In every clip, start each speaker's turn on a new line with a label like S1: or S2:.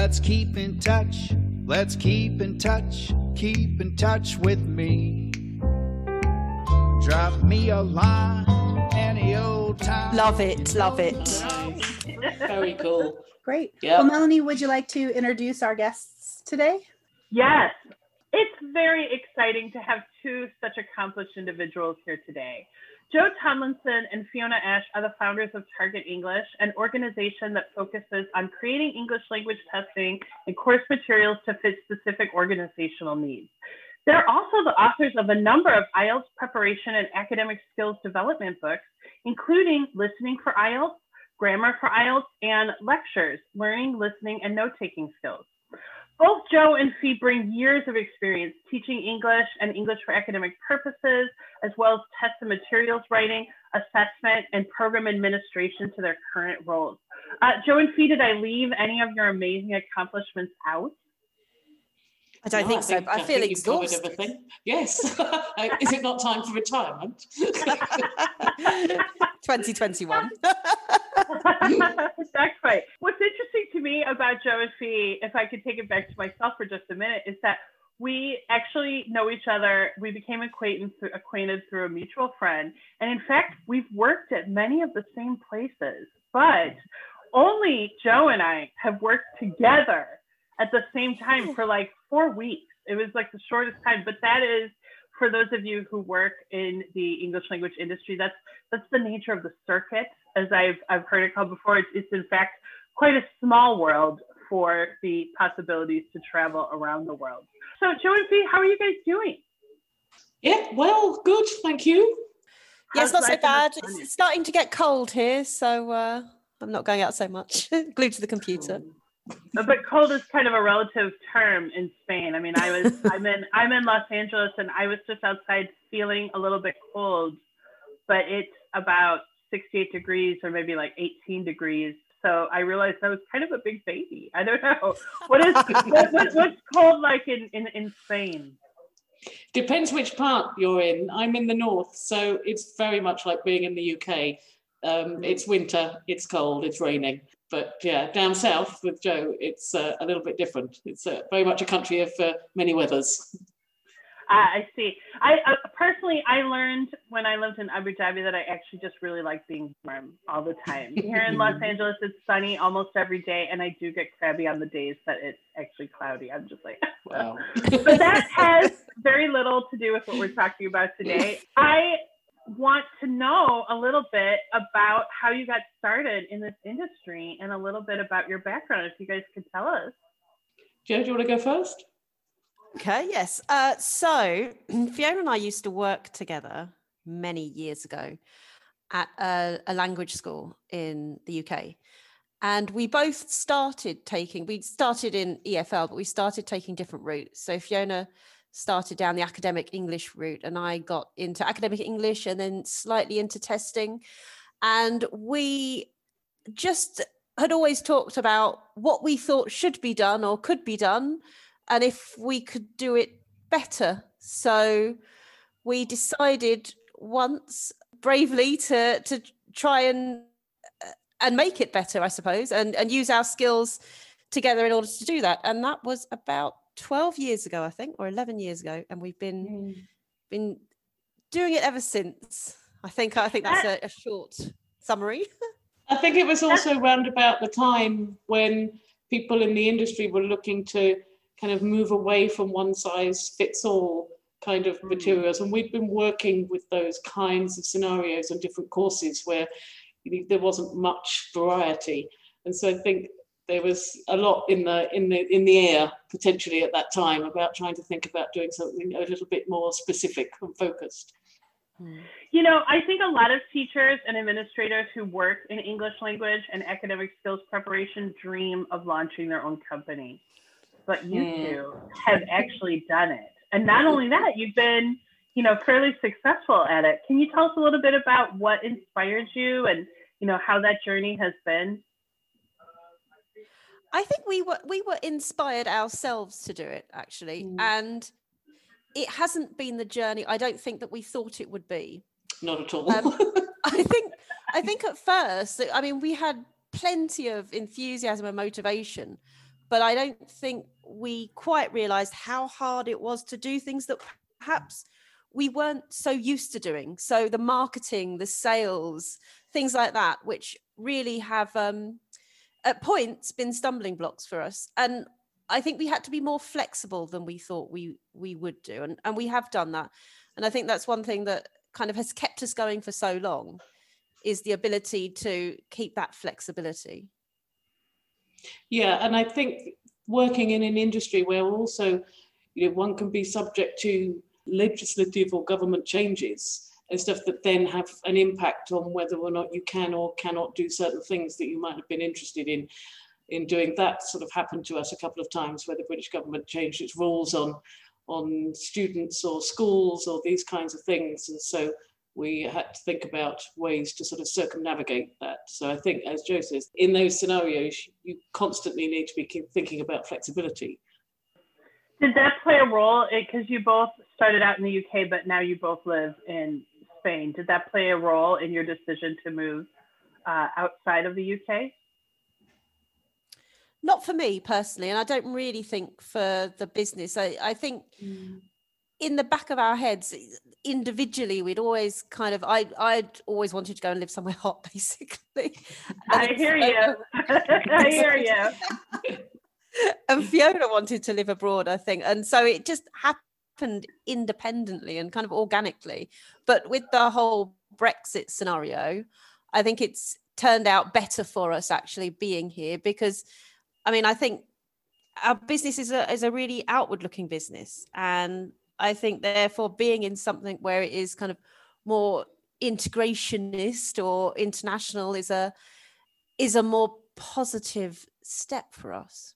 S1: Let's keep in touch. Let's keep in touch. Keep in touch with me. Drop me a line any old time.
S2: Love it, love it.
S3: Very cool.
S4: Great.
S3: Yeah.
S4: Well, Melanie, would you like to introduce our guests today?
S5: Yes, it's very exciting to have two such accomplished individuals here today. Jo Tomlinson and Fiona Aish are the founders of Target English, an organization that focuses on creating English language testing and course materials to fit specific organizational needs. They're also the authors of a number of IELTS preparation and academic skills development books, including Listening for IELTS, Grammar for IELTS, and lectures, Learning, Listening, and Note Taking Skills. Both Jo and Fee bring years of experience teaching English and English for academic purposes, as well as test and materials writing, assessment, and program administration to their current roles. Uh, Jo and Fee, did I leave any of your amazing accomplishments out?
S2: I don't
S3: No,
S2: think so. but I, feel
S3: think you've covered
S2: exhausted.
S3: everything. Yes. Is it not time for retirement?
S2: 2021.
S5: Right. What's interesting to me about Jo and Fee, if I could take it back to myself for just a minute, is that we actually know each other. We became acquaintance, acquainted through a mutual friend. And in fact, we've worked at many of the same places, but only Jo and I have worked together at the same time for like four weeks. It was like the shortest time, but that is for those of you who work in the English language industry, that's that's the nature of the circuit, as I've I've heard it called before. It's, it's in fact quite a small world for the possibilities to travel around the world. So, Jo and Fee, how are you guys doing?
S3: yeah, well, good, thank you.
S2: yeah, it's not so
S5: How's life in
S2: bad. It's starting to get cold here, so uh, I'm not going out so much. Glued to the computer.
S5: But cold is kind of a relative term in Spain. I mean, I was I'm in I'm in Los Angeles and I was just outside feeling a little bit cold, but it's about 68 degrees or maybe like 18 degrees. So I realized I was kind of a big baby. I don't know. What is what, what, what's cold like in, in, in Spain?
S3: Depends which part you're in. I'm in the north, so it's very much like being in the UK. Um, it's winter, it's cold, it's raining. But yeah, down south with Jo, it's uh, a little bit different. It's uh, very much a country of uh, many weathers.
S5: I see. I uh, personally, I learned when I lived in Abu Dhabi that I actually just really like being warm all the time. Here in Los Angeles, it's sunny almost every day, and I do get crabby on the days that it's actually cloudy. I'm just like,
S3: Wow.
S5: but that has very little to do with what we're talking about today. I want to know a little bit about how you got started in this industry and a little bit about your background, if you guys could tell us.
S3: Jo, do you want to go first?
S2: Okay, yes. Uh, so Fiona and I used to work together many years ago at a, a language school in the UK. And we both started taking, we started in EFL, but we started taking different routes. So Fiona started down the academic English route, and I got into academic English and then slightly into testing. And we just had always talked about what we thought should be done or could be done and if we could do it better. So we decided once bravely to to try and uh, and make it better, I suppose, and and use our skills together in order to do that. And that was about 12 years ago, I think, or 11 years ago, and we've been been doing it ever since. I think I think that's a, a short summary.
S3: I think it was also round about the time when people in the industry were looking to kind of move away from one size fits all kind of hmm. materials. And we've been working with those kinds of scenarios on different courses where there wasn't much variety. And so I think there was a lot in the in the in the air potentially at that time about trying to think about doing something a little bit more specific and focused. Hmm.
S5: You know, I think a lot of teachers and administrators who work in English language and academic skills preparation dream of launching their own company. But you
S3: Hmm.
S5: two have actually done it. And not only that, you've been, you know, fairly successful at it. Can you tell us a little bit about what inspired you and, you know, how that journey has been?
S2: I think we were we were inspired ourselves to do it actually,
S3: Mm.
S2: and it hasn't been the journey I don't think that we thought it would be.
S3: Not at all.
S2: Um, I think I think at first, I mean, we had plenty of enthusiasm and motivation, but I don't think we quite realized how hard it was to do things that perhaps we weren't so used to doing. So the marketing, the sales, things like that, which really have um, at points been stumbling blocks for us. And I think we had to be more flexible than we thought we we would do, and and we have done that. And I think that's one thing that kind of has kept us going for so long is the ability to keep that flexibility.
S3: Yeah, and I think working in an industry where also, you know, one can be subject to legislative or government changes and stuff that then have an impact on whether or not you can or cannot do certain things that you might have been interested in in doing. That sort of happened to us a couple of times where the British government changed its rules on on students or schools or these kinds of things. And so we had to think about ways to sort of circumnavigate that. So I think, as Jo says, in those scenarios, you constantly need to be thinking about flexibility.
S5: Did that play a role? Because you both started out in the UK, but now you both live in Spain. Did that play a role in your decision to move uh, outside of the UK?
S2: Not for me personally, and I don't really think for the business. I, I think mm in the back of our heads individually we'd always kind of i i'd always wanted to go and live somewhere hot basically.
S5: I hear you. I hear you.
S2: and fiona wanted to live abroad i think. And so it just happened independently and kind of organically. But with the whole brexit scenario i think it's turned out better for us actually being here because i mean i think our business is a, is a really outward looking business. And I think therefore being in something where it is kind of more integrationist or international is a is a more positive step for us.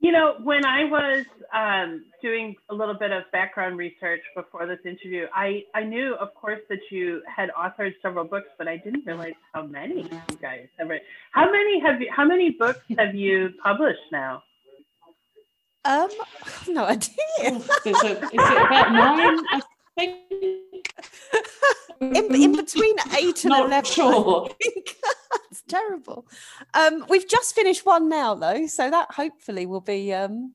S5: You know, when I was um, doing a little bit of background research before this interview, I, I knew, of course, that you had authored several books, but I didn't realize how many you guys have written. How many have you? How many books have you published now?
S2: Um, no idea.
S3: is, it, is it about nine? I think.
S2: In, in between eight and
S3: Not
S2: eleven.
S3: Sure.
S2: it's terrible. Um, we've just finished one now though, so that hopefully will be um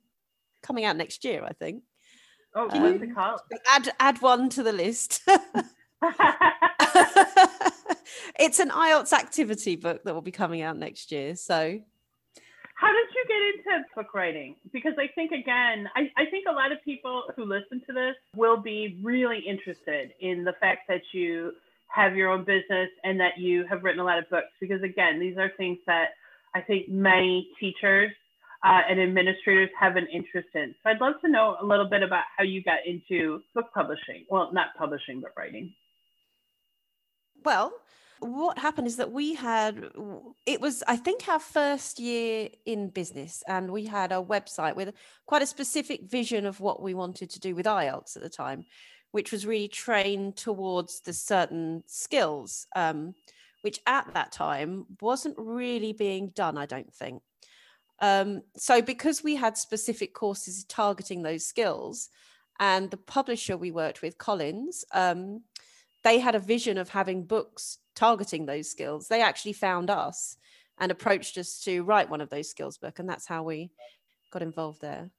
S2: coming out next year. I think.
S5: Oh, um, what's it called?
S2: Add add one to the list. it's an IELTS activity book that will be coming out next year. So
S5: how did you get into book writing? Because I think, again, I, I think a lot of people who listen to this will be really interested in the fact that you have your own business and that you have written a lot of books. Because, again, these are things that I think many teachers uh, and administrators have an interest in. So I'd love to know a little bit about how you got into book publishing. Well, not publishing, but writing.
S2: Well, what happened is that we had it was i think our first year in business and we had a website with quite a specific vision of what we wanted to do with ielts at the time which was really trained towards the certain skills um, which at that time wasn't really being done i don't think. Um, so because we had specific courses targeting those skills and the publisher we worked with collins um, they had a vision of having books targeting those skills. They actually found us and approached us to write one of those skills book, and that's how we got involved there.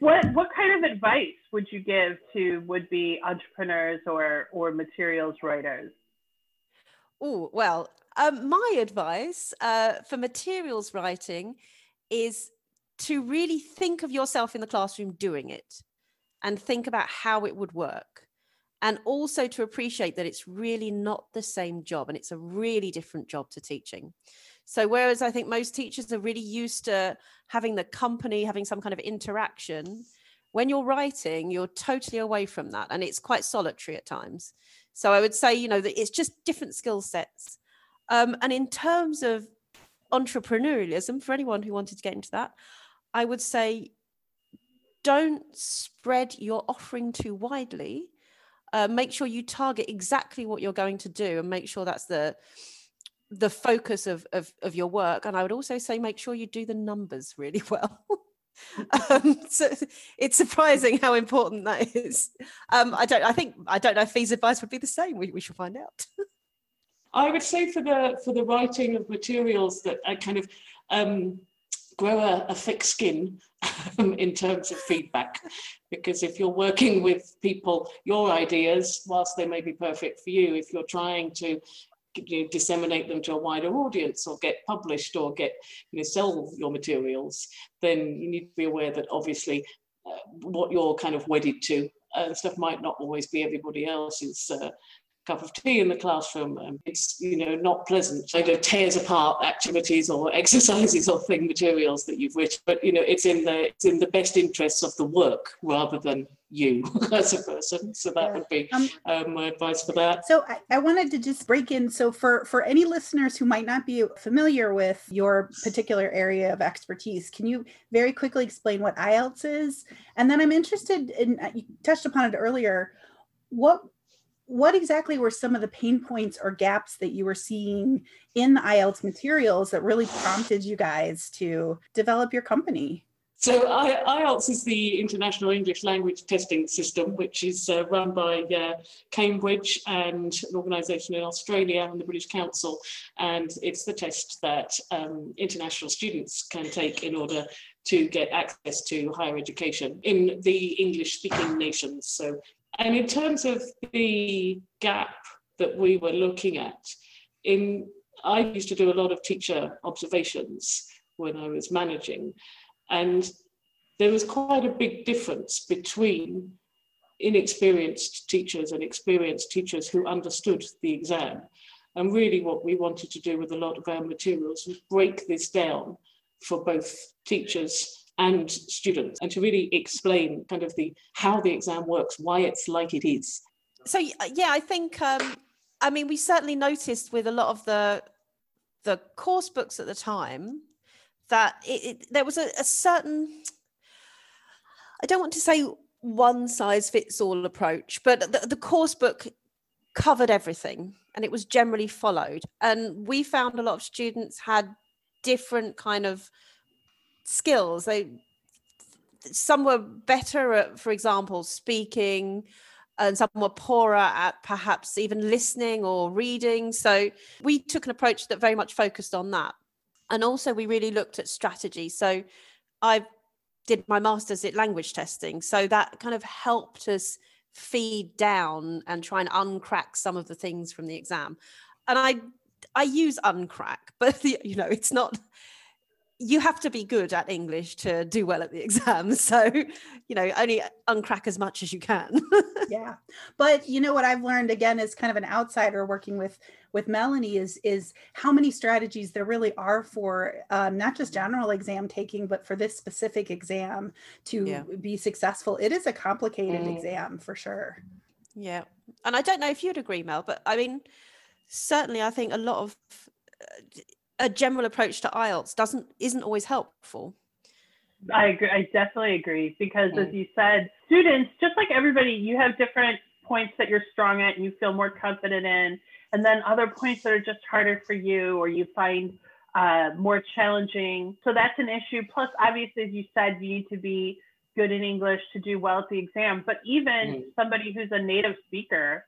S5: What what kind of advice would you give to would be entrepreneurs or or materials writers?
S2: Oh well, um, my advice uh, for materials writing is to really think of yourself in the classroom doing it, and think about how it would work and also to appreciate that it's really not the same job and it's a really different job to teaching. So, whereas I think most teachers are really used to having the company, having some kind of interaction, when you're writing, you're totally away from that and it's quite solitary at times. So, I would say, you know, that it's just different skill sets. Um, and in terms of entrepreneurialism, for anyone who wanted to get into that, I would say don't spread your offering too widely uh, make sure you target exactly what you're going to do and make sure that's the the focus of, of, of your work. And i would also say make sure you do the numbers really well. Um, so it's surprising how important that is. Um, i don't i think i don't know if fee's advice would be the same. We, we shall find out.
S3: I would say for the for the writing of materials that i kind of um, grow a, a thick skin um, in terms of feedback. Because if you're working with people, your ideas, whilst they may be perfect for you, if you're trying to you know, disseminate them to a wider audience or get published or get you know sell your materials then you need to be aware that obviously uh, what you're kind of wedded to uh, stuff might not always be everybody else's uh, cup of tea in the classroom. Um, it's you know not pleasant. So it tears apart activities or exercises or thing materials that you've written. But you know it's in the it's in the best interests of the work rather than you as a person. So that would be um, um, my advice for that.
S4: So I, I wanted to just break in. So for for any listeners who might not be familiar with your particular area of expertise, can you very quickly explain what IELTS is? And then I'm interested in you touched upon it earlier. What what exactly were some of the pain points or gaps that you were seeing in the IELTS materials that really prompted you guys to develop your company?
S3: So IELTS is the International English Language Testing System, which is uh, run by uh, Cambridge and an organisation in Australia and the British Council. And it's the test that um, international students can take in order to get access to higher education in the English speaking nations. So and in terms of the gap that we were looking at, in I used to do a lot of teacher observations when I was managing, and there was quite a big difference between inexperienced teachers and experienced teachers who understood the exam. And really, what we wanted to do with a lot of our materials was break this down for both teachers and students and to really explain kind of the how the exam works why it's like it is.
S2: So yeah i think um i mean we certainly noticed with a lot of the the course books at the time that it, it there was a, a certain i don't want to say one size fits all approach but the, the course book covered everything and it was generally followed. And we found a lot of students had different kind of skills. They some were better at, for example, speaking, and some were poorer at perhaps even listening or reading. So we took an approach that very much focused on that. And also we really looked at strategy. So I did my master's at language testing. So that kind of helped us feed down and try and uncrack some of the things from the exam. And I I use uncrack, but you know, it's not you have to be good at English to do well at the exam. So, you know, only uncrack as much as you can.
S4: yeah. But you know what I've learned again as kind of an outsider working with with Melanie is is how many strategies there really are for um, not just general exam taking, but for this specific exam to yeah. be successful. It is a complicated mm. exam for sure.
S2: Yeah. And I don't know if you'd agree, Mel, but I mean, certainly I think a lot of uh, a general approach to IELTS doesn't isn't always helpful.
S5: I agree. I definitely agree because, mm. as you said, students, just like everybody, you have different points that you're strong at and you feel more confident in, and then other points that are just harder for you or you find uh, more challenging. So that's an issue. Plus, obviously, as you said, you need to be good in English to do well at the exam. But even mm. somebody who's a native speaker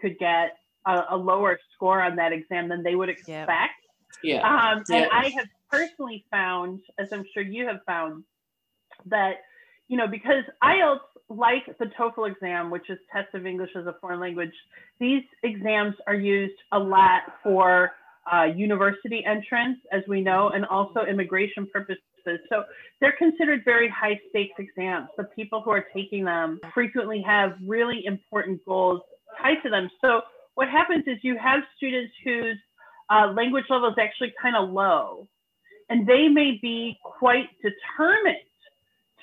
S5: could get a, a, lower score on that exam than they would expect. Yep
S3: yeah.
S5: Um,
S3: yeah.
S5: And I have personally found, as I'm sure you have found, that, you know, because IELTS, like the TOEFL exam, which is test of English as a foreign language, these exams are used a lot for uh, university entrance, as we know, and also immigration purposes. So they're considered very high stakes exams. The people who are taking them frequently have really important goals tied to them. So what happens is you have students whose uh, language level is actually kind of low. And they may be quite determined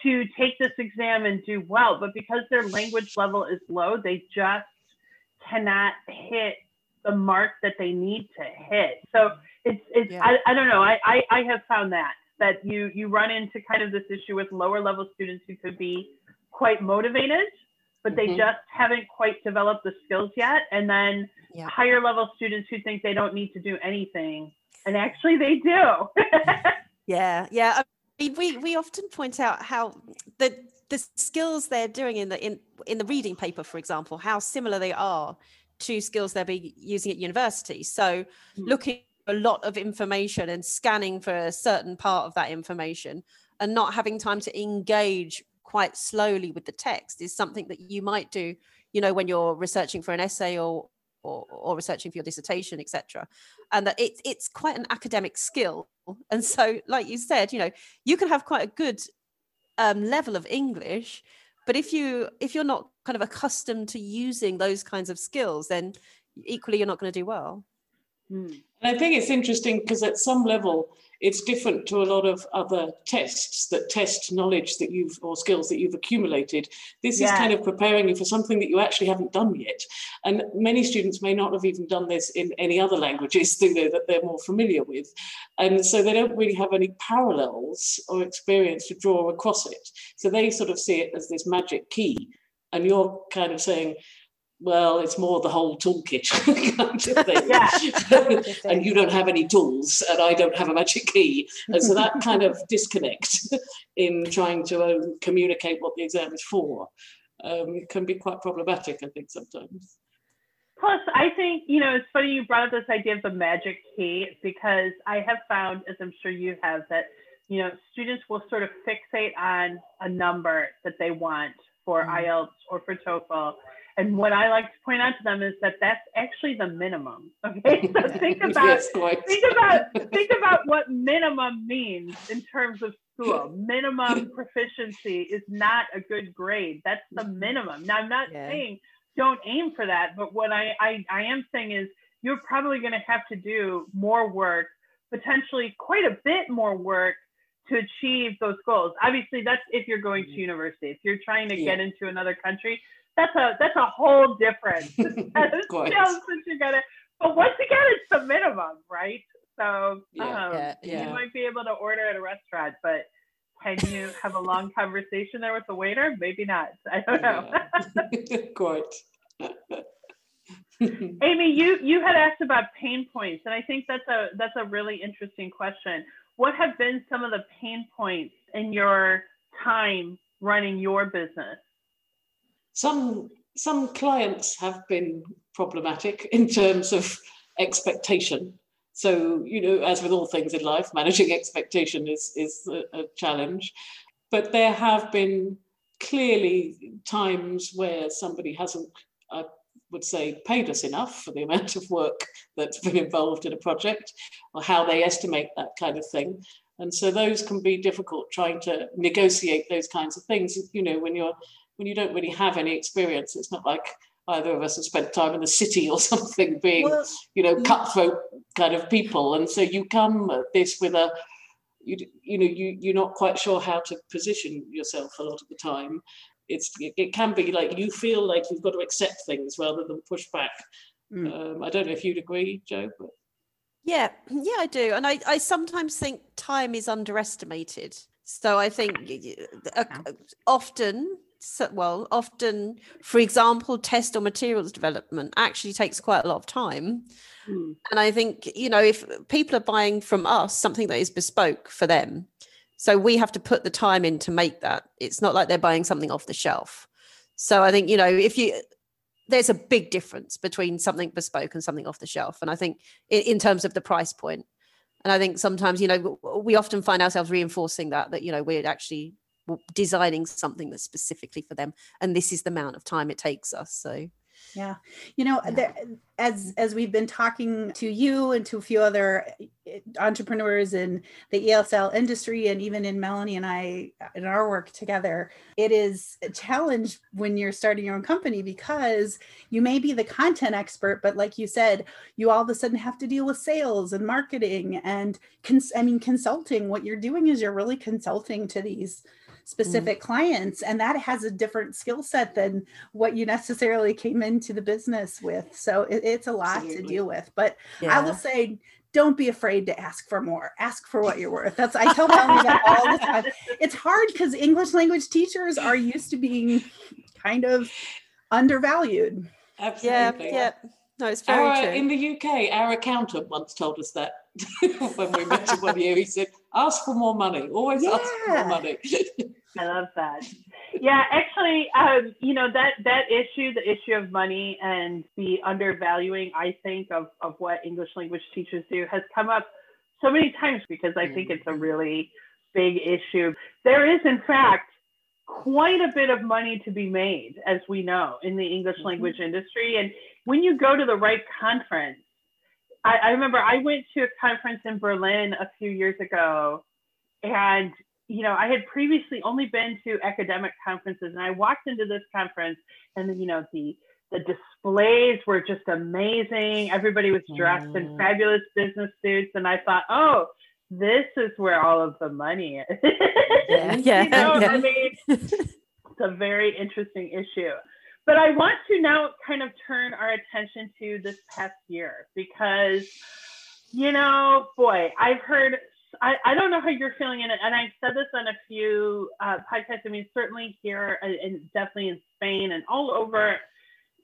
S5: to take this exam and do well, but because their language level is low, they just cannot hit the mark that they need to hit. So it's, it's yeah. I, I don't know. I, I, I have found that, that you, you run into kind of this issue with lower level students who could be quite motivated, but they mm-hmm. just haven't quite developed the skills yet. And then yeah. higher level students who think they don't need to do anything, and actually they do.
S2: yeah, yeah. I mean, we we often point out how the the skills they're doing in the in in the reading paper, for example, how similar they are to skills they'll be using at university. So, mm-hmm. looking a lot of information and scanning for a certain part of that information and not having time to engage quite slowly with the text is something that you might do you know when you're researching for an essay or or, or researching for your dissertation etc and that it's it's quite an academic skill. And so like you said you know you can have quite a good um, level of english but if you if you're not kind of accustomed to using those kinds of skills then equally you're not going to do well.
S3: And I think it's interesting because at some level, it's different to a lot of other tests that test knowledge that you've or skills that you've accumulated. This
S5: Yeah.
S3: is kind of preparing you for something that you actually haven't done yet. And many students may not have even done this in any other languages you know, that they're more familiar with. And so they don't really have any parallels or experience to draw across it. So they sort of see it as this magic key. And you're kind of saying, well, it's more the whole toolkit kind of thing.
S5: Yeah.
S3: and you don't have any tools, and I don't have a magic key. And so that kind of disconnect in trying to um, communicate what the exam is for um, can be quite problematic, I think, sometimes.
S5: Plus, I think, you know, it's funny you brought up this idea of the magic key because I have found, as I'm sure you have, that, you know, students will sort of fixate on a number that they want for
S3: Mhm.
S5: IELTS or for TOEFL. And what I like to point out to them is that that's actually the minimum. Okay. So think about
S3: yes,
S5: think about think about what minimum means in terms of school. Minimum proficiency is not a good grade. That's the mm-hmm. minimum. Now I'm not
S2: Yeah.
S5: saying don't aim for that, but what I I, I am saying is you're probably going to have to do more work, potentially quite a bit more work to achieve those goals. Obviously, that's if you're going to mm-hmm. university. If you're trying to get into another country, that's a that's a whole different skills that you gotta. But once again, it's the minimum, right? So
S3: Yeah.
S5: um,
S2: Yeah, yeah.
S5: you might be able to order at a restaurant, but can you have a long conversation there with the waiter? Maybe not. I don't know.
S3: Yeah. quite.
S5: Amy, you you had asked about pain points, and I think that's a that's a really interesting question. What have been some of the pain points in your time running your business?
S3: Some some clients have been problematic in terms of expectation. So you know as with all things in life managing expectation is is a, a challenge. But there have been clearly times where somebody hasn't i would say paid us enough for the amount of work that's been involved in a project or how they estimate that kind of thing. And so those can be difficult trying to negotiate those kinds of things. You know when you're when you don't really have any experience, it's not like either of us have spent time in the city or something being,
S4: Well,
S3: you know, cutthroat kind of people. And so you come at this with a, you, you know, you, you're not quite sure how to position yourself a lot of the time. It's, it, can be like you feel like you've got to accept things rather than push back.
S4: Mm.
S3: Um, I don't know if you'd agree, Jo, but
S2: Yeah, yeah, I do. And I, I sometimes think time is underestimated. So I think uh, often, so, well, often, for example, test or materials development actually takes quite a lot of time.
S3: Hmm.
S2: And I think, you know, if people are buying from us something that is bespoke for them, so we have to put the time in to make that. It's not like they're buying something off the shelf. So I think, you know, if you, there's a big difference between something bespoke and something off the shelf. And I think in, in terms of the price point, and I think sometimes, you know, we often find ourselves reinforcing that, that, you know, we're actually designing something that's specifically for them. And this is the amount of time it takes us. So,
S4: Yeah. You know,
S2: Yeah.
S4: there, as as we've been talking to you and to a few other eh, entrepreneurs in the ESL industry and even in Melanie and I in our work together, it is a challenge when you're starting your own company because you may be the content expert, but like you said, you all of a sudden have to deal with sales and marketing and cons- I mean consulting. What you're doing is you're really consulting to these Mm-hmm. specific clients and that has a different skill set than what you necessarily came into the business with. So it, it's a lot to
S3: Absolutely.
S4: deal with. But I will say, don't be afraid to ask for more. Ask for what you're worth. That's I tell Melanie that all the time. It's hard because English language teachers are used to being kind of undervalued.
S2: yeah,
S3: absolutely.
S2: yeah. No, it's very
S3: Our,
S2: true.
S3: in the UK, our accountant once told us that when we met him one year. He said, "Ask for more money. Always ask for more money."
S5: I love that. Yeah, actually, um, you know that that issue, the issue of money and the undervaluing, I think, of of what English language teachers do, has come up so many times because I think it's a really big issue. There is, in fact, quite a bit of money to be made, as we know, in the English language industry. And when you go to the right conference, I, I remember I went to a conference in Berlin a few years ago, and you know, I had previously only been to academic conferences, and I walked into this conference, and you know, the the displays were just amazing. Everybody was dressed mm. in fabulous business suits, and I thought, oh, this is where all of the money is.
S2: yeah, yeah,
S5: you know,
S2: yeah.
S5: I mean, it's a very interesting issue. But I want to now kind of turn our attention to this past year because, you know, boy, I've heard I, I don't know how you're feeling in it, and I've said this on a few uh, podcasts. I mean, certainly here uh, and definitely in Spain and all over,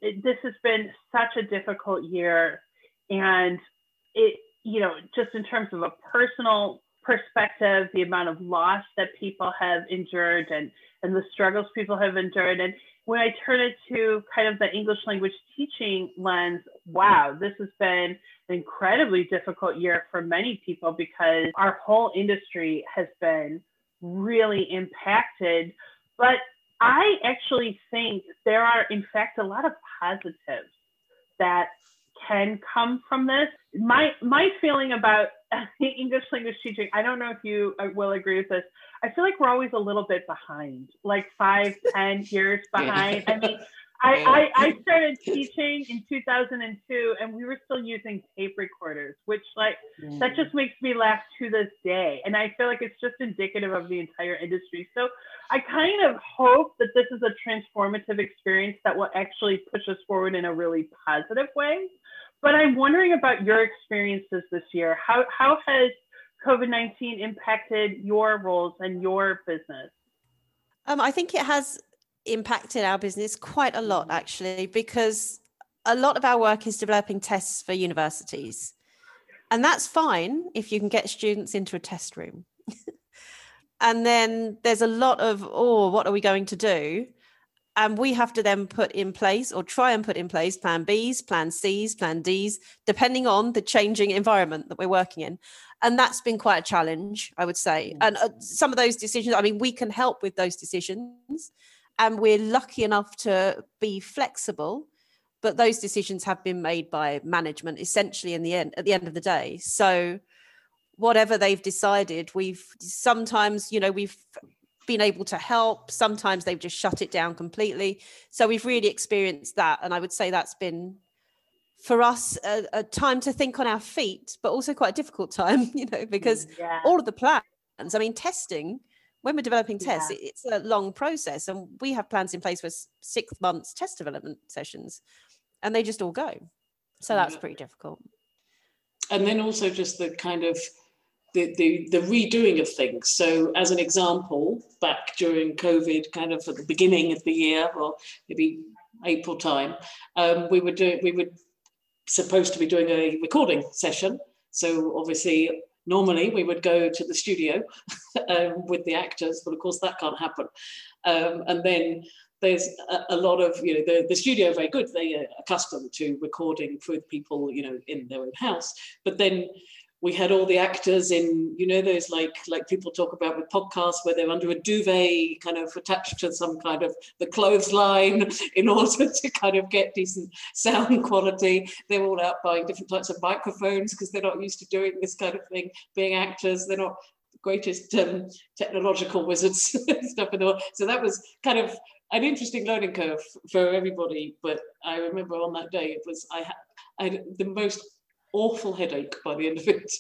S5: it, this has been such a difficult year, and it you know just in terms of a personal perspective, the amount of loss that people have endured and and the struggles people have endured, and when I turn it to kind of the English language teaching lens, wow, this has been an incredibly difficult year for many people because our whole industry has been really impacted. But I actually think there are, in fact, a lot of positives that can come from this. My my feeling about English language teaching, I don't know if you uh, will agree with this. I feel like we're always a little bit behind, like five, ten years behind. I mean, I, I, I started teaching in 2002 and we were still using tape recorders, which like mm. that just makes me laugh to this day. And I feel like it's just indicative of the entire industry. So I kind of hope that this is a transformative experience that will actually push us forward in a really positive way. But I'm wondering about your experiences this year. How, how has COVID 19 impacted your roles and your business?
S2: Um, I think it has impacted our business quite a lot, actually, because a lot of our work is developing tests for universities. And that's fine if you can get students into a test room. and then there's a lot of, oh, what are we going to do? And we have to then put in place or try and put in place plan Bs, plan Cs, plan Ds, depending on the changing environment that we're working in. And that's been quite a challenge i would say. And uh, some of those decisions i mean we can help with those decisions and we're lucky enough to be flexible but those decisions have been made by management essentially in the end at the end of the day. So whatever they've decided we've sometimes you know we've been able to help sometimes they've just shut it down completely so we've really experienced that and i would say that's been for us a, a, time to think on our feet, but also quite a difficult time, you know, because yeah. all of the plans, I mean, testing, when we're developing tests, yeah. it's a long process. And we have plans in place for six months test development sessions, and they just all go. So that's pretty difficult.
S3: And then also just the kind of the, the, the redoing of things. So, as an example, back during COVID, kind of at the beginning of the year, or maybe April time, um, we would do we would supposed to be doing a recording session. So obviously, normally we would go to the studio um, with the actors, but of course that can't happen. Um, and then there's a, a, lot of, you know, the, the studio are very good. They are accustomed to recording with people, you know, in their own house. But then we had all the actors in you know those like like people talk about with podcasts where they're under a duvet kind of attached to some kind of the clothesline in order to kind of get decent sound quality. They're all out buying different types of microphones because they're not used to doing this kind of thing being actors. They're not the greatest um, technological wizards stuff in the world. So that was kind of an interesting learning curve for everybody but i remember on that day it was i had I had the most awful headache by the end of it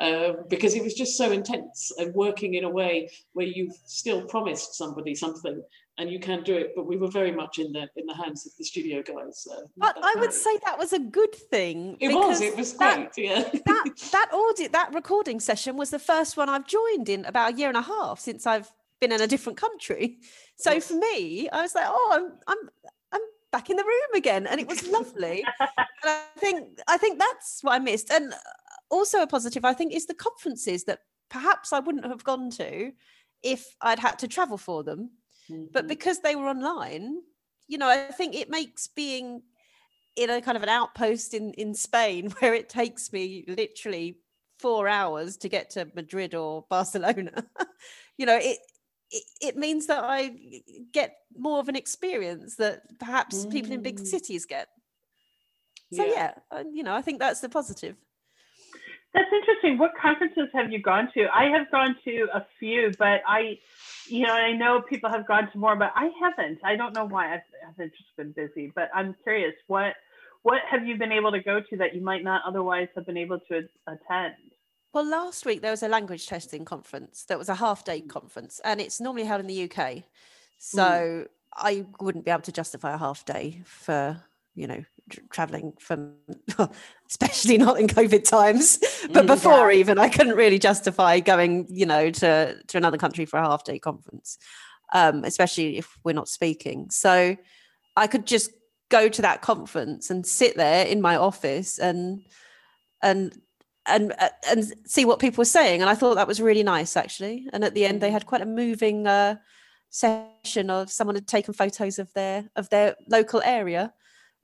S3: um, because it was just so intense and working in a way where you've still promised somebody something and you can't do it. But we were very much in the in the hands of the studio guys uh,
S2: but i would say that was a good thing
S3: it was it was great that, yeah.
S2: that that audit that recording session was the first one i've joined in about a year and a half since i've been in a different country. So yes. for me i was like oh i'm i'm back in the room again and it was lovely and i think i think that's what i missed and also a positive i think is the conferences that perhaps i wouldn't have gone to if I'd had to travel for them. But
S3: Mhm.
S2: because they were online, you know, I think it makes being in a kind of an outpost in, in Spain where it takes me literally four hours to get to Madrid or Barcelona, you know, it, it it means that I get more of an experience that perhaps people in big
S3: Mm.
S2: cities get. So yeah, uh, you know, I think that's the positive.
S5: That's interesting. What conferences have you gone to? I have gone to a few, but I, you know, I know people have gone to more, but I haven't. I don't know why. I've, I've just been busy. But I'm curious, what what have you been able to go to that you might not otherwise have been able to attend?
S2: Well, last week there was a language testing conference that was a half day conference, and it's normally held in the UK. So I wouldn't be able to justify a half day for, you know, tr- traveling from, especially not in COVID times. But
S3: Mm.
S2: before even, I couldn't really justify going, you know, to, to another country for a half day conference, um, especially if we're not speaking. So I could just go to that conference and sit there in my office and, and and uh, and see what people were saying and i thought that was really nice actually. And at the end they had quite a moving uh session of someone had taken photos of their of their local area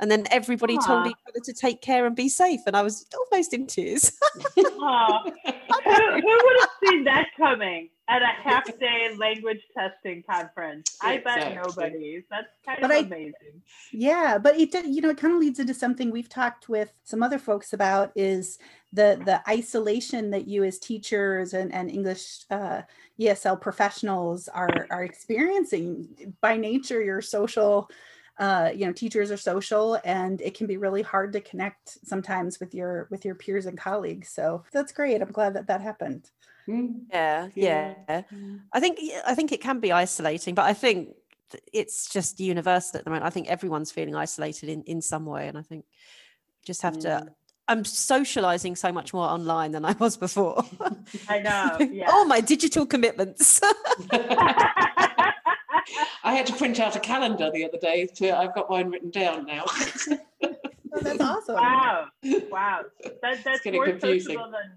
S2: and then everybody told each other to take care and be safe and i was almost in tears.
S5: Who, who would have seen that coming at a half day language testing conference? I bet
S3: Exactly.
S5: nobody. That's kind
S4: But
S5: of
S4: I-
S5: amazing.
S4: Yeah, but it you know, it kind of leads into something we've talked with some other folks about is the the isolation that you as teachers and, and English uh, ESL professionals are are experiencing. By nature, you're social, uh, you know, teachers are social, and it can be really hard to connect sometimes with your with your peers and colleagues. So that's great. I'm glad that that happened.
S3: Mm,
S2: yeah
S3: Yeah.
S2: yeah i think i think it can be isolating but i think it's just universal at the moment i think everyone's feeling isolated in in some way and i think just have to
S3: Mm.
S2: i'm socializing so much more online than i was before
S5: I know. Yeah.
S2: all my digital commitments
S3: I had to print out a calendar the other day. To I've got mine written down now.
S4: Oh, that's awesome.
S5: Wow. Wow. That, that's
S3: getting
S5: more
S3: confusing.
S5: sociable than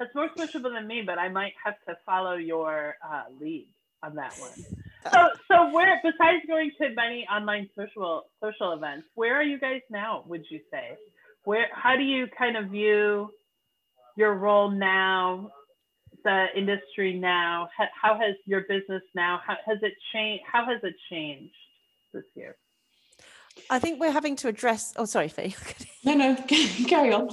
S5: that's more sociable than me, but I might have to follow your uh, lead on that one. So so where besides going to many online social social events, where are you guys now, would you say? Where how do you kind of view your role now, the industry now? How, how has your business now? How has it changed? How has it changed this year?
S2: I think we're having to address. Oh, sorry, Fee.
S3: no, no, carry on.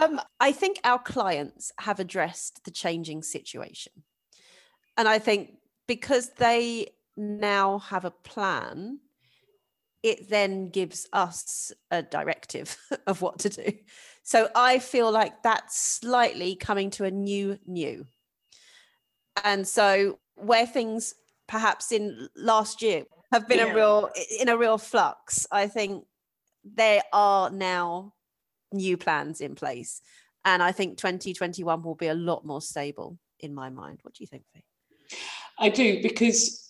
S2: Um, I think our clients have addressed the changing situation. And I think because they now have a plan, it then gives us a directive of what to do. So I feel like that's slightly coming to a new, new. And so where things perhaps in last year have been
S5: Yeah.
S2: a real in a real flux, I think they are now new plans in place. And I think 2021 will be a lot more stable in my mind. What do you think, Fee?
S3: I do because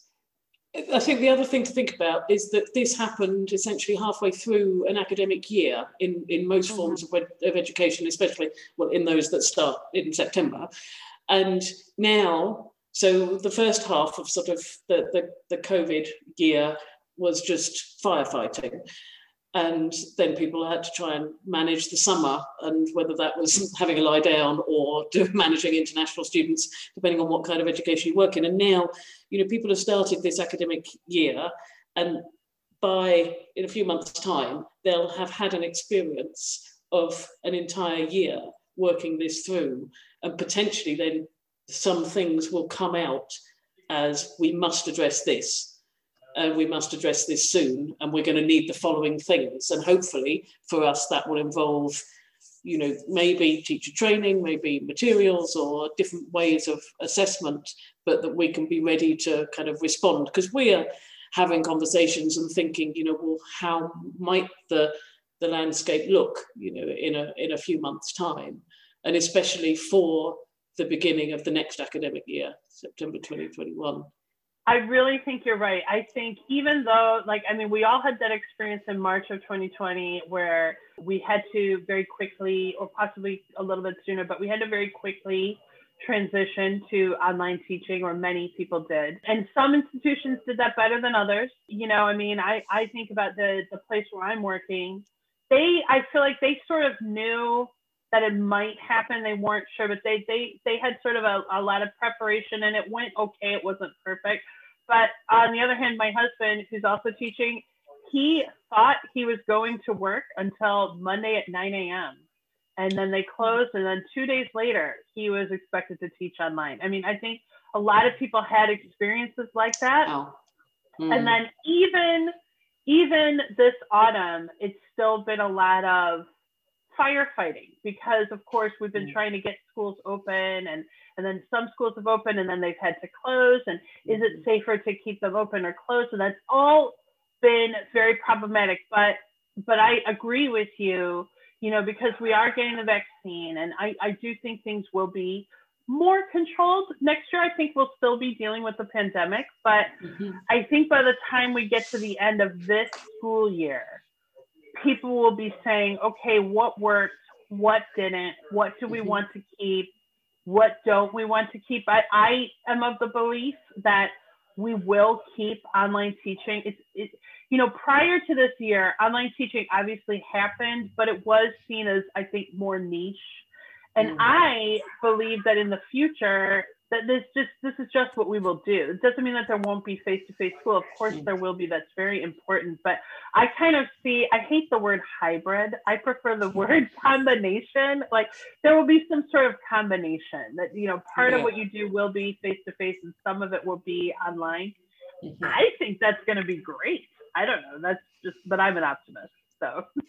S3: I think the other thing to think about is that this happened essentially halfway through an academic year in, in most
S2: Mhm.
S3: forms of, of education, especially well in those that start in September. And now, so the first half of sort of the, the, the COVID year was just firefighting. And then people had to try and manage the summer, and whether that was having a lie down or managing international students, depending on what kind of education you work in. And now, you know, people have started this academic year, and by in a few months' time, they'll have had an experience of an entire year working this through, and potentially then some things will come out as we must address this and we must address this soon and we're going to need the following things. And hopefully for us that will involve you know maybe teacher training maybe materials or different ways of assessment but that we can be ready to kind of respond. Because we are having conversations and thinking you know well how might the the landscape look you know in a in a few months time? And especially for the beginning of the next academic year september 2021
S5: I really think you're right. I think even though, like, I mean, we all had that experience in March of 2020 where we had to very quickly, or possibly a little bit sooner, but we had to very quickly transition to online teaching, or many people did. And some institutions did that better than others. You know, I mean, I, I think about the, the place where I'm working. They, I feel like they sort of knew that it might happen. They weren't sure, but they, they, they had sort of a, a lot of preparation and it went okay. It wasn't perfect. But on the other hand, my husband, who's also teaching, he thought he was going to work until Monday at 9 a.m and then they closed and then two days later he was expected to teach online i mean i think a lot of people had experiences like that oh. mm. and then even even this autumn it's still been a lot of firefighting because of course we've been mm. trying to get schools open and and then some schools have opened and then they've had to close and is it mm-hmm. safer to keep them open or closed and that's all been very problematic but but i agree with you you know, because we are getting the vaccine and I, I do think things will be more controlled next year. I think we'll still be dealing with the pandemic, but mm-hmm. I think by the time we get to the end of this school year, people will be saying, okay, what worked? What didn't? What do we mm-hmm. want to keep? What don't we want to keep? I, I am of the belief that we will keep online teaching. It's, it, you know, prior to this year, online teaching obviously happened, but it was seen as, I think, more niche. And mm-hmm. I believe that in the future, that this just this is just what we will do. It doesn't mean that there won't be face-to-face school. Of course mm-hmm. there will be. That's very important. But I kind of see I hate the word hybrid. I prefer the word combination. Like there will be some sort of combination that you know part yeah. of what you do will be face-to-face and some of it will be online. Mm-hmm. I think that's going to be great. I don't know. That's just, but I'm an optimist. So.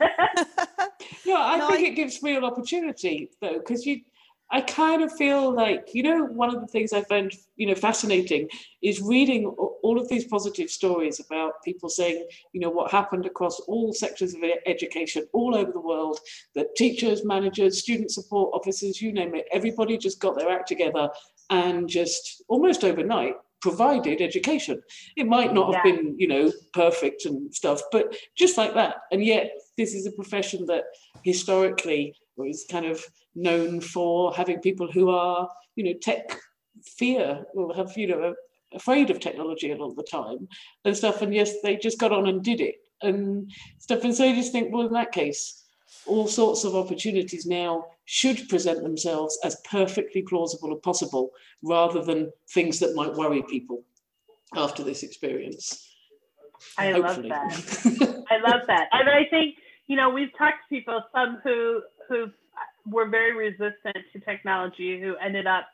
S3: yeah, I no, think I... it gives real opportunity though, because you, I kind of feel like you know one of the things I find, you know fascinating is reading all of these positive stories about people saying you know what happened across all sectors of education all over the world that teachers, managers, student support officers, you name it, everybody just got their act together and just almost overnight provided education. It might not have yeah. been, you know, perfect and stuff, but just like that. And yet, this is a profession that historically was kind of known for having people who are, you know, tech fear or have, you know, afraid of technology a lot of the time and stuff. And yes, they just got on and did it and stuff. And so you just think, well, in that case, all sorts of opportunities now should present themselves as perfectly plausible as possible rather than things that might worry people after this experience.
S5: I Hopefully. love that. I love that. And I think, you know, we've talked to people, some who who were very resistant to technology who ended up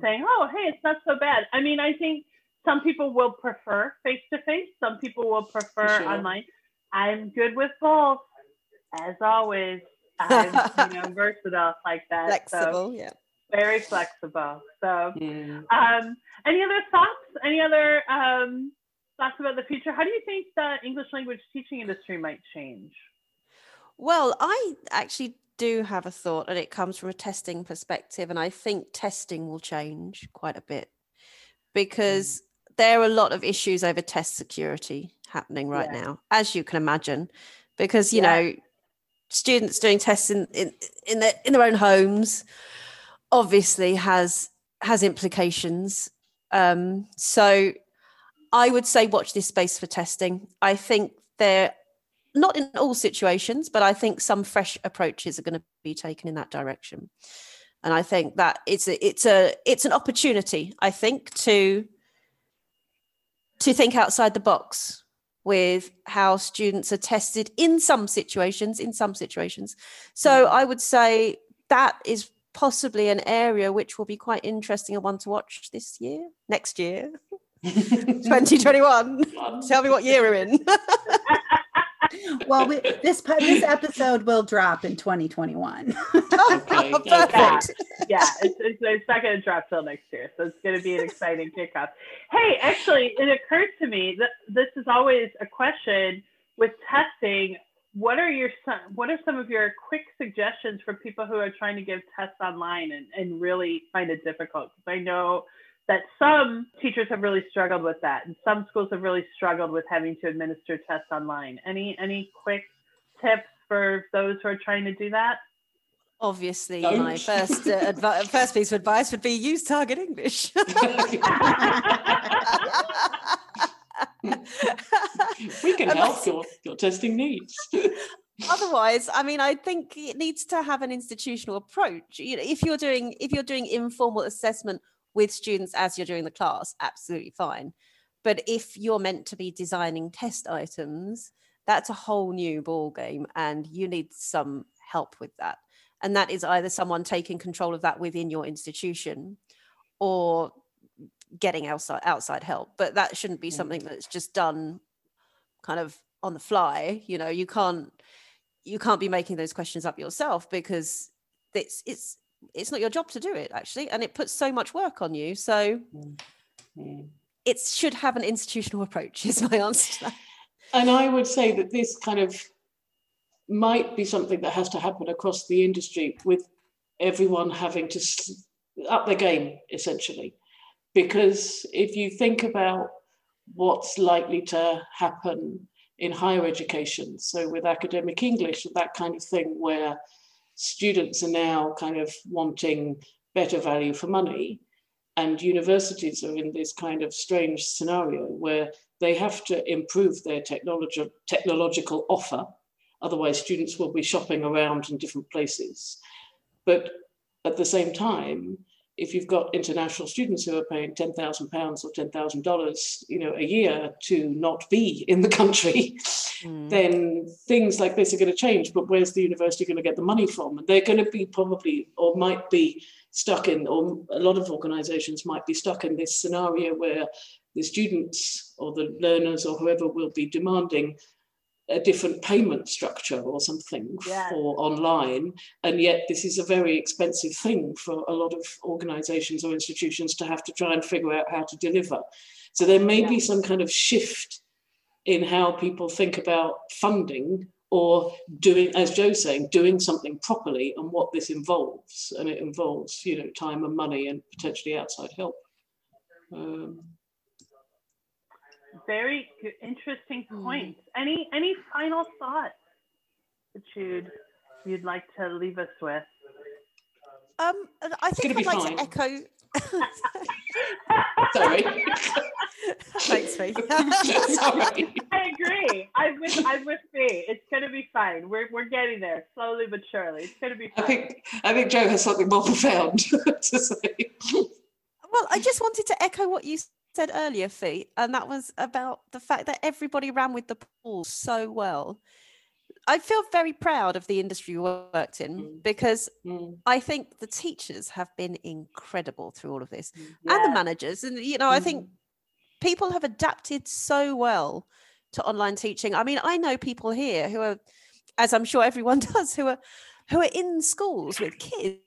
S5: saying, "Oh, hey, it's not so bad." I mean, I think some people will prefer face to face. Some people will prefer sure. online. I'm good with both as always, I'm you know versatile like that.
S2: Flexible, so yeah.
S5: Very flexible. So, yeah. um, any other thoughts? Any other um, thoughts about the future? How do you think the English language teaching industry might change?
S2: Well, I actually do have a thought, and it comes from a testing perspective, and I think testing will change quite a bit because mm. there are a lot of issues over test security happening right yeah. now, as you can imagine. Because you yeah. know, students doing tests in in in their, in their own homes obviously has has implications um, so i would say watch this space for testing i think they're not in all situations but i think some fresh approaches are going to be taken in that direction. And i think that it's a it's a it's an opportunity i think to to think outside the box with how students are tested in some situations in some situations. So mm. i would say that is possibly an area which will be quite interesting and one to watch this year next year. 2021 tell me what year we're in
S4: well, we, this this episode will drop in 2021.
S5: okay, yeah, yeah it's, it's, it's not going to drop till next year, so it's going to be an exciting kickoff. Hey, actually, it occurred to me that this is always a question with testing. What are your what are some of your quick suggestions for people who are trying to give tests online and, and really find it difficult? Because I know that some teachers have really struggled with that and some schools have really struggled with having to administer tests online any any quick tips for those who are trying to do that
S2: Obviously,
S3: Don't.
S2: my first uh, advi- first piece of advice would be use target English.
S3: we can help your, your testing needs.
S2: otherwise i mean i think it needs to have an institutional approach you know if you're doing if you're doing informal assessment with students as you're doing the class absolutely fine. But if you're meant to be designing test items that's a whole new ball game and you need some help with that. And that is either someone taking control of that within your institution or getting outside outside help. But that shouldn't be something that's just done kind of on the fly you know? You can't you can't be making those questions up yourself because it's it's it's not your job to do it actually and it puts so much work on you so
S3: Mm.
S2: it should have an institutional approach is my answer to that
S3: And I would say that this kind of might be something that has to happen across the industry with everyone having to up their game essentially. Because if you think about what's likely to happen in higher education, so with academic English, and that kind of thing, where students are now kind of wanting better value for money, and universities are in this kind of strange scenario where they have to improve their technology, technological offer. Otherwise, students will be shopping around in different places. But at the same time, if you've got international students who are paying ten thousand pounds or ten thousand dollars, you know, a year to not be in the country,
S2: Mm.
S3: then things like this are going to change. But where's the university going to get the money from? And they're going to be probably, or might be stuck in, or a lot of organizations might be stuck in this scenario where the students or the learners or whoever will be demanding a different payment structure or something
S5: Yes.
S3: for online. And yet, this is a very expensive thing for a lot of organizations or institutions to have to try and figure out how to deliver. So, there may be some kind of shift in how people think about funding or doing, as Jo's saying, doing something properly and what this involves. And it involves, you know, time and money and potentially outside help. Um,
S5: Very good, interesting
S2: Hmm.
S5: points. Any any final thoughts that you'd you'd like to leave us with?
S2: um and i think
S3: gonna
S2: i'd
S3: be
S2: like
S3: fine.
S2: to echo
S3: sorry.
S2: thanks Faith.
S3: sorry.
S5: I agree. I'm with I'm with Fee. It's gonna be fine. We're we're getting there slowly but surely. It's gonna be
S3: I think I think Jo has something more profound to say.
S2: Well, I just wanted to echo what you said earlier, Fee, and that was about the fact that everybody ran with the pool so well. I feel very proud of the industry we worked in
S3: Mm.
S2: because
S3: Mm,
S2: I think the teachers have been incredible through all of this
S3: mm,
S2: and the managers. And, you know, I think people have adapted so well to online teaching. I mean, I know people here who are, as I'm sure everyone does, who are who are in schools with kids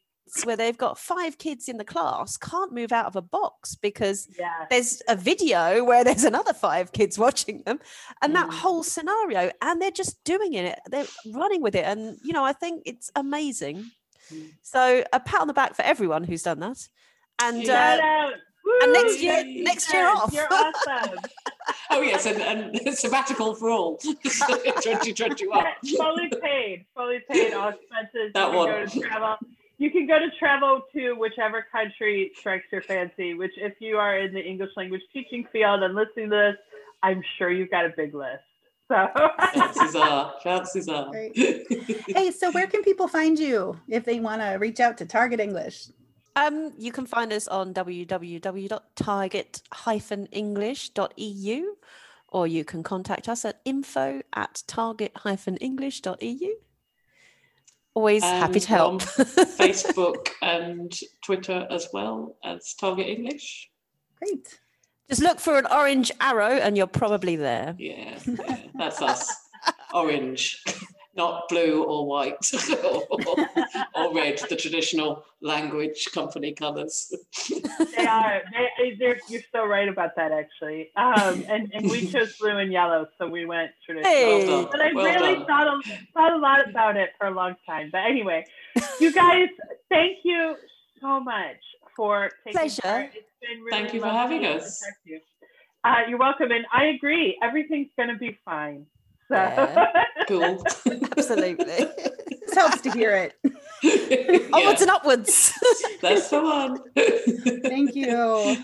S2: where they've got five kids in the class, can't move out of a box because
S5: yeah.
S2: there's a video where there's another five kids watching them and that
S3: Mm.
S2: whole scenario and they're just doing it they're running with it and you know i think it's amazing
S3: Mm.
S2: so a pat on the back for everyone who's done that and
S3: Yeah.
S5: Shout
S2: uh,
S5: out.
S2: and next year-
S5: Yes,
S2: next year
S5: yes,
S2: off.
S5: You're awesome.
S3: Oh yes, and, and sabbatical for all. 2021.
S5: Yeah, fully paid, fully paid all expenses.
S3: That
S5: you can go
S3: one.
S5: To travel. You can go to travel to whichever country strikes your fancy. Which, if you are in the English language teaching field and listening to this, I'm sure you've got a big list. So
S3: Chances are, chances are.
S4: Right. Hey, so where can people find you if they want to reach out to Target English?
S2: um you can find us on www.target-english.eu or you can contact us at info at target-english.eu always happy to help
S3: on Facebook and Twitter as well as Target English.
S4: Great.
S2: just look for an orange arrow and you're probably there
S3: Yeah, yeah that's us. Orange, not blue or white or, or red, the traditional language company colours.
S5: they are. They, they're, you're so right about that, actually. Um, and, and we chose blue and yellow, so we went traditional.
S2: Hey.
S3: Well.
S5: But I
S3: well
S5: really
S3: done.
S5: thought a, thought a lot about it for a long time. But anyway, you guys, thank you so much for taking
S2: Pleasure.
S5: part. It's been really
S3: Thank you for having us.
S5: you. Uh, you're welcome, and I agree. Everything's going to be fine. So
S2: Yeah.
S3: Cool.
S2: absolutely
S4: This helps to hear it.
S2: Onwards and upwards.
S3: That's the one.
S4: Thank you.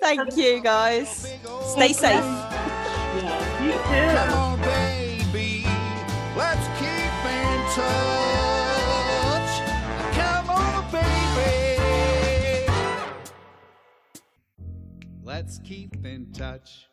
S2: Thank you, guys. Stay safe.
S3: Yeah.
S5: You too.
S1: Come on, baby. Let's keep in touch. Come on, baby. Let's keep in touch.